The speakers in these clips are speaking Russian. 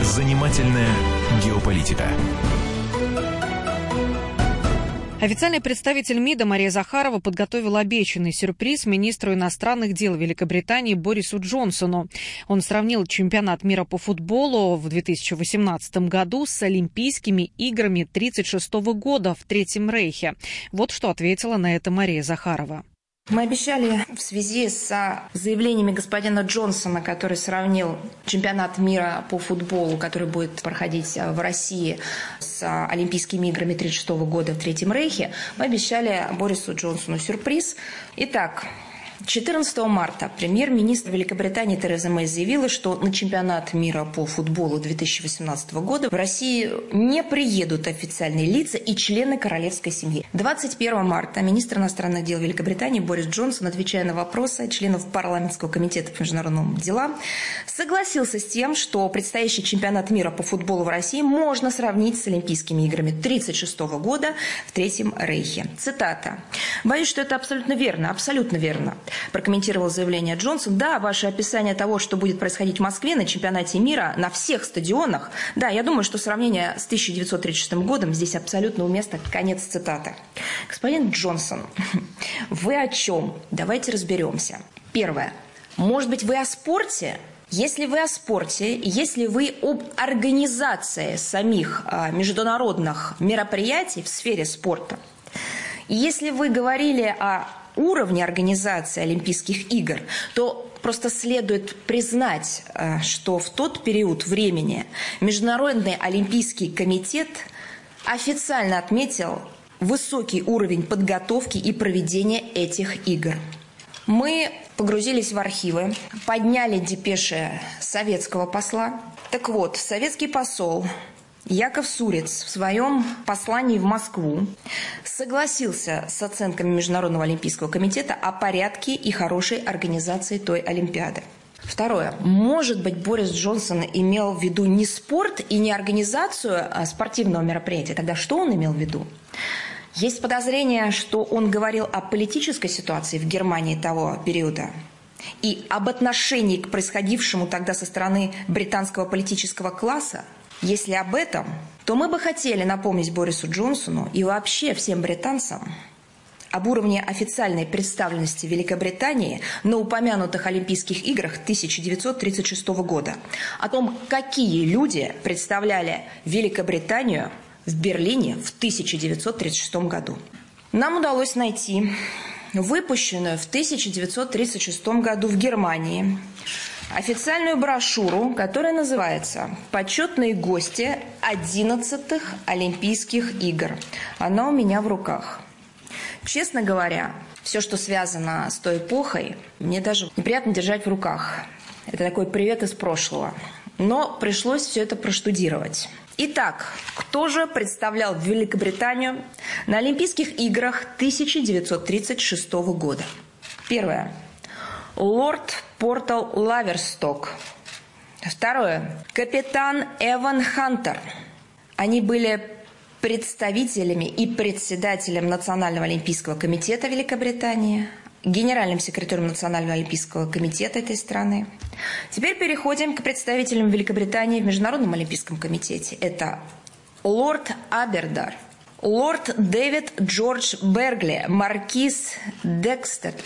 Занимательная геополитика. Официальный представитель МИДа Мария Захарова подготовила обещанный сюрприз министру иностранных дел Великобритании Борису Джонсону. Он сравнил чемпионат мира по футболу в 2018 году с Олимпийскими играми 1936 года в Третьем Рейхе. Вот что ответила на это Мария Захарова. Мы обещали в связи с заявлениями господина Джонсона, который сравнил чемпионат мира по футболу, который будет проходить в России с Олимпийскими играми 1936 года в Третьем Рейхе, мы обещали Борису Джонсону сюрприз. Итак, 14 марта премьер-министр Великобритании Тереза Мэй заявила, что на чемпионат мира по футболу 2018 года в России не приедут официальные лица и члены королевской семьи. 21 марта министр иностранных дел Великобритании Борис Джонсон, отвечая на вопросы членов парламентского комитета по международным делам, согласился с тем, что предстоящий чемпионат мира по футболу в России можно сравнить с Олимпийскими играми 1936 года в Третьем Рейхе. Цитата. «Боюсь, что это абсолютно верно, абсолютно верно прокомментировал заявление Джонсон. Да, ваше описание того, что будет происходить в Москве на чемпионате мира, на всех стадионах, да, я думаю, что сравнение с 1936 годом здесь абсолютно уместно. Конец цитаты. Господин Джонсон, вы о чем? Давайте разберемся. Первое. Может быть, вы о спорте? Если вы о спорте, если вы об организации самих а, международных мероприятий в сфере спорта, если вы говорили о уровне организации Олимпийских игр, то просто следует признать, э, что в тот период времени Международный Олимпийский комитет официально отметил высокий уровень подготовки и проведения этих игр. Мы погрузились в архивы, подняли депеши советского посла. Так вот, советский посол Яков Сурец в своем послании в Москву согласился с оценками Международного олимпийского комитета о порядке и хорошей организации той Олимпиады. Второе. Может быть, Борис Джонсон имел в виду не спорт и не организацию а, спортивного мероприятия. Тогда что он имел в виду? Есть подозрение, что он говорил о политической ситуации в Германии того периода и об отношении к происходившему тогда со стороны британского политического класса – если об этом, то мы бы хотели напомнить Борису Джонсону и вообще всем британцам об уровне официальной представленности Великобритании на упомянутых Олимпийских играх 1936 года, о том, какие люди представляли Великобританию в Берлине в 1936 году. Нам удалось найти выпущенную в 1936 году в Германии официальную брошюру, которая называется «Почетные гости 11-х Олимпийских игр». Она у меня в руках. Честно говоря, все, что связано с той эпохой, мне даже неприятно держать в руках. Это такой привет из прошлого. Но пришлось все это проштудировать. Итак, кто же представлял Великобританию на Олимпийских играх 1936 года? Первое. Лорд Портал Лаверсток. Второе. Капитан Эван Хантер. Они были представителями и председателем Национального олимпийского комитета Великобритании, генеральным секретарем Национального олимпийского комитета этой страны. Теперь переходим к представителям Великобритании в Международном олимпийском комитете. Это лорд Абердар, лорд Дэвид Джордж Бергли, маркиз Декстер –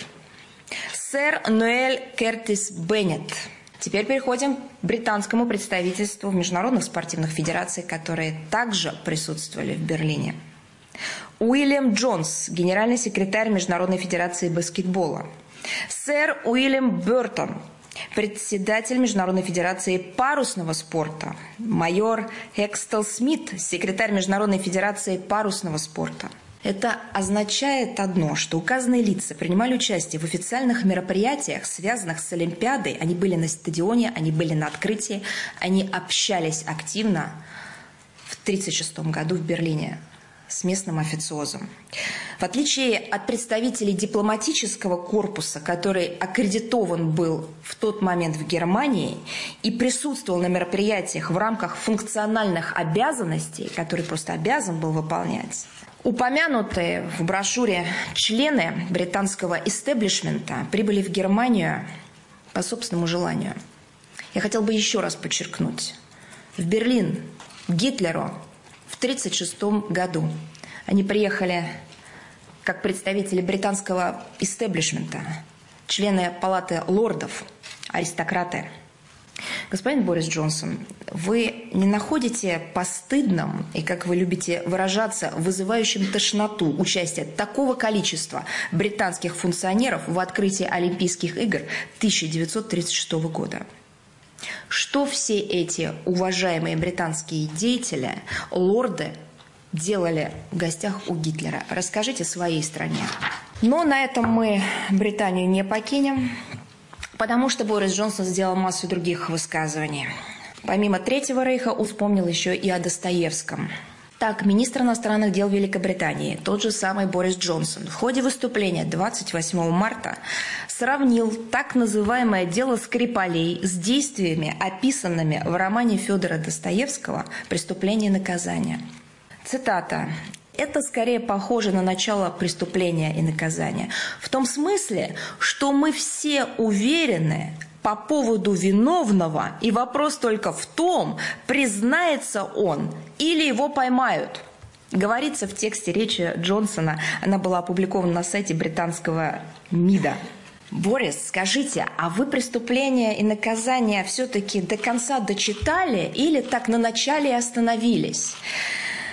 Сэр Ноэль Кертис Беннет. Теперь переходим к британскому представительству в международных спортивных федерациях, которые также присутствовали в Берлине. Уильям Джонс, генеральный секретарь Международной федерации баскетбола. Сэр Уильям Бертон, председатель Международной федерации парусного спорта. Майор Хекстел Смит, секретарь Международной федерации парусного спорта – это означает одно, что указанные лица принимали участие в официальных мероприятиях, связанных с Олимпиадой. Они были на стадионе, они были на открытии, они общались активно в 1936 году в Берлине с местным официозом. В отличие от представителей дипломатического корпуса, который аккредитован был в тот момент в Германии и присутствовал на мероприятиях в рамках функциональных обязанностей, которые просто обязан был выполнять, Упомянутые в брошюре члены британского истеблишмента прибыли в Германию по собственному желанию. Я хотел бы еще раз подчеркнуть. В Берлин Гитлеру в 1936 году они приехали как представители британского истеблишмента, члены палаты лордов, аристократы. Господин Борис Джонсон, вы не находите постыдным и, как вы любите выражаться, вызывающим тошноту участия такого количества британских функционеров в открытии Олимпийских игр 1936 года? Что все эти уважаемые британские деятели, лорды, делали в гостях у Гитлера? Расскажите своей стране. Но на этом мы Британию не покинем, потому что Борис Джонсон сделал массу других высказываний. Помимо Третьего Рейха он вспомнил еще и о Достоевском – так, министр иностранных дел Великобритании, тот же самый Борис Джонсон, в ходе выступления 28 марта сравнил так называемое дело Скрипалей с действиями, описанными в романе Федора Достоевского «Преступление и наказание». Цитата. Это скорее похоже на начало преступления и наказания. В том смысле, что мы все уверены, по поводу виновного, и вопрос только в том, признается он или его поймают. Говорится в тексте речи Джонсона, она была опубликована на сайте британского МИДа. Борис, скажите, а вы преступления и наказания все-таки до конца дочитали или так на начале остановились?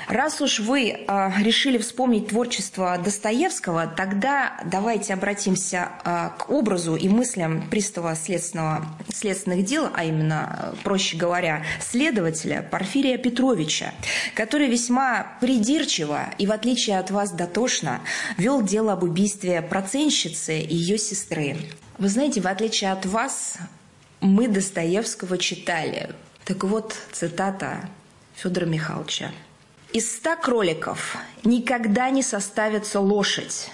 Раз уж вы э, решили вспомнить творчество Достоевского, тогда давайте обратимся э, к образу и мыслям пристава следственного, следственных дел, а именно, проще говоря, следователя Порфирия Петровича, который весьма придирчиво и, в отличие от вас, дотошно вел дело об убийстве проценщицы и ее сестры. Вы знаете, в отличие от вас, мы Достоевского читали. Так вот, цитата Федора Михайловича. Из ста кроликов никогда не составится лошадь.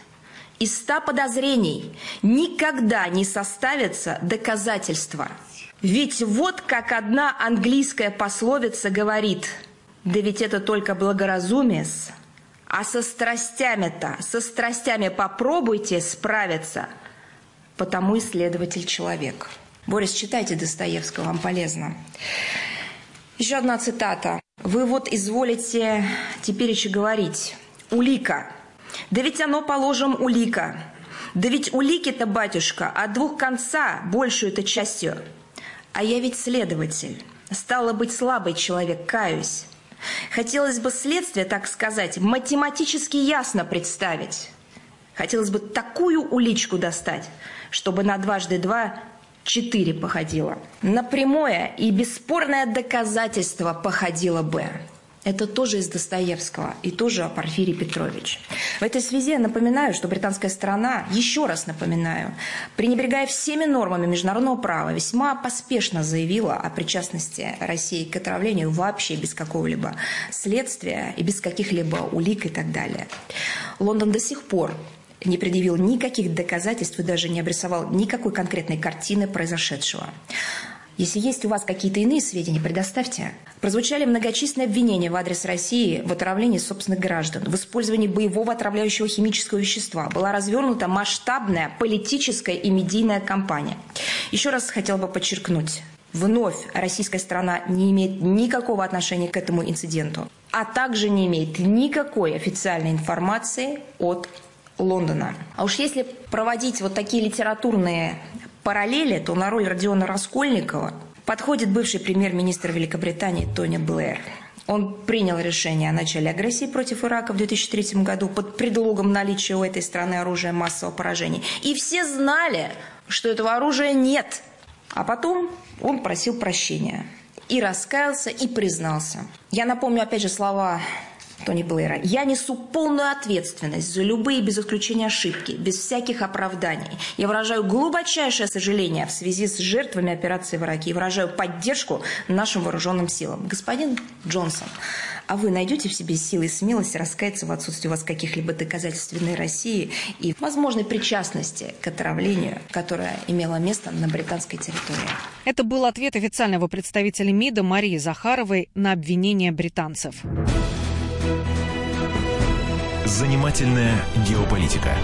Из ста подозрений никогда не составится доказательства. Ведь вот как одна английская пословица говорит, да ведь это только благоразумие а со страстями-то, со страстями попробуйте справиться, потому исследователь человек. Борис, читайте Достоевского, вам полезно. Еще одна цитата. Вы вот изволите теперь еще говорить. Улика. Да ведь оно, положим, улика. Да ведь улики-то, батюшка, от двух конца большую-то частью. А я ведь следователь. Стало быть, слабый человек, каюсь. Хотелось бы следствие, так сказать, математически ясно представить. Хотелось бы такую уличку достать, чтобы на дважды два четыре походило. На прямое и бесспорное доказательство походило бы. Это тоже из Достоевского и тоже Порфирий Петрович. В этой связи я напоминаю, что британская сторона, еще раз напоминаю, пренебрегая всеми нормами международного права, весьма поспешно заявила о причастности России к отравлению вообще без какого-либо следствия и без каких-либо улик и так далее. Лондон до сих пор не предъявил никаких доказательств и даже не обрисовал никакой конкретной картины произошедшего. Если есть у вас какие-то иные сведения, предоставьте. Прозвучали многочисленные обвинения в адрес России в отравлении собственных граждан, в использовании боевого отравляющего химического вещества. Была развернута масштабная политическая и медийная кампания. Еще раз хотела бы подчеркнуть. Вновь российская сторона не имеет никакого отношения к этому инциденту, а также не имеет никакой официальной информации от Лондона. А уж если проводить вот такие литературные параллели, то на роль Родиона Раскольникова подходит бывший премьер-министр Великобритании Тони Блэр. Он принял решение о начале агрессии против Ирака в 2003 году под предлогом наличия у этой страны оружия массового поражения. И все знали, что этого оружия нет. А потом он просил прощения. И раскаялся, и признался. Я напомню опять же слова Тони Блэра. «Я несу полную ответственность за любые, без исключения, ошибки, без всяких оправданий. Я выражаю глубочайшее сожаление в связи с жертвами операции в Ираке и выражаю поддержку нашим вооруженным силам. Господин Джонсон, а вы найдете в себе силы и смелость раскаяться в отсутствии у вас каких-либо доказательств вины России и возможной причастности к отравлению, которое имело место на британской территории? Это был ответ официального представителя МИДа Марии Захаровой на обвинение британцев. Занимательная геополитика.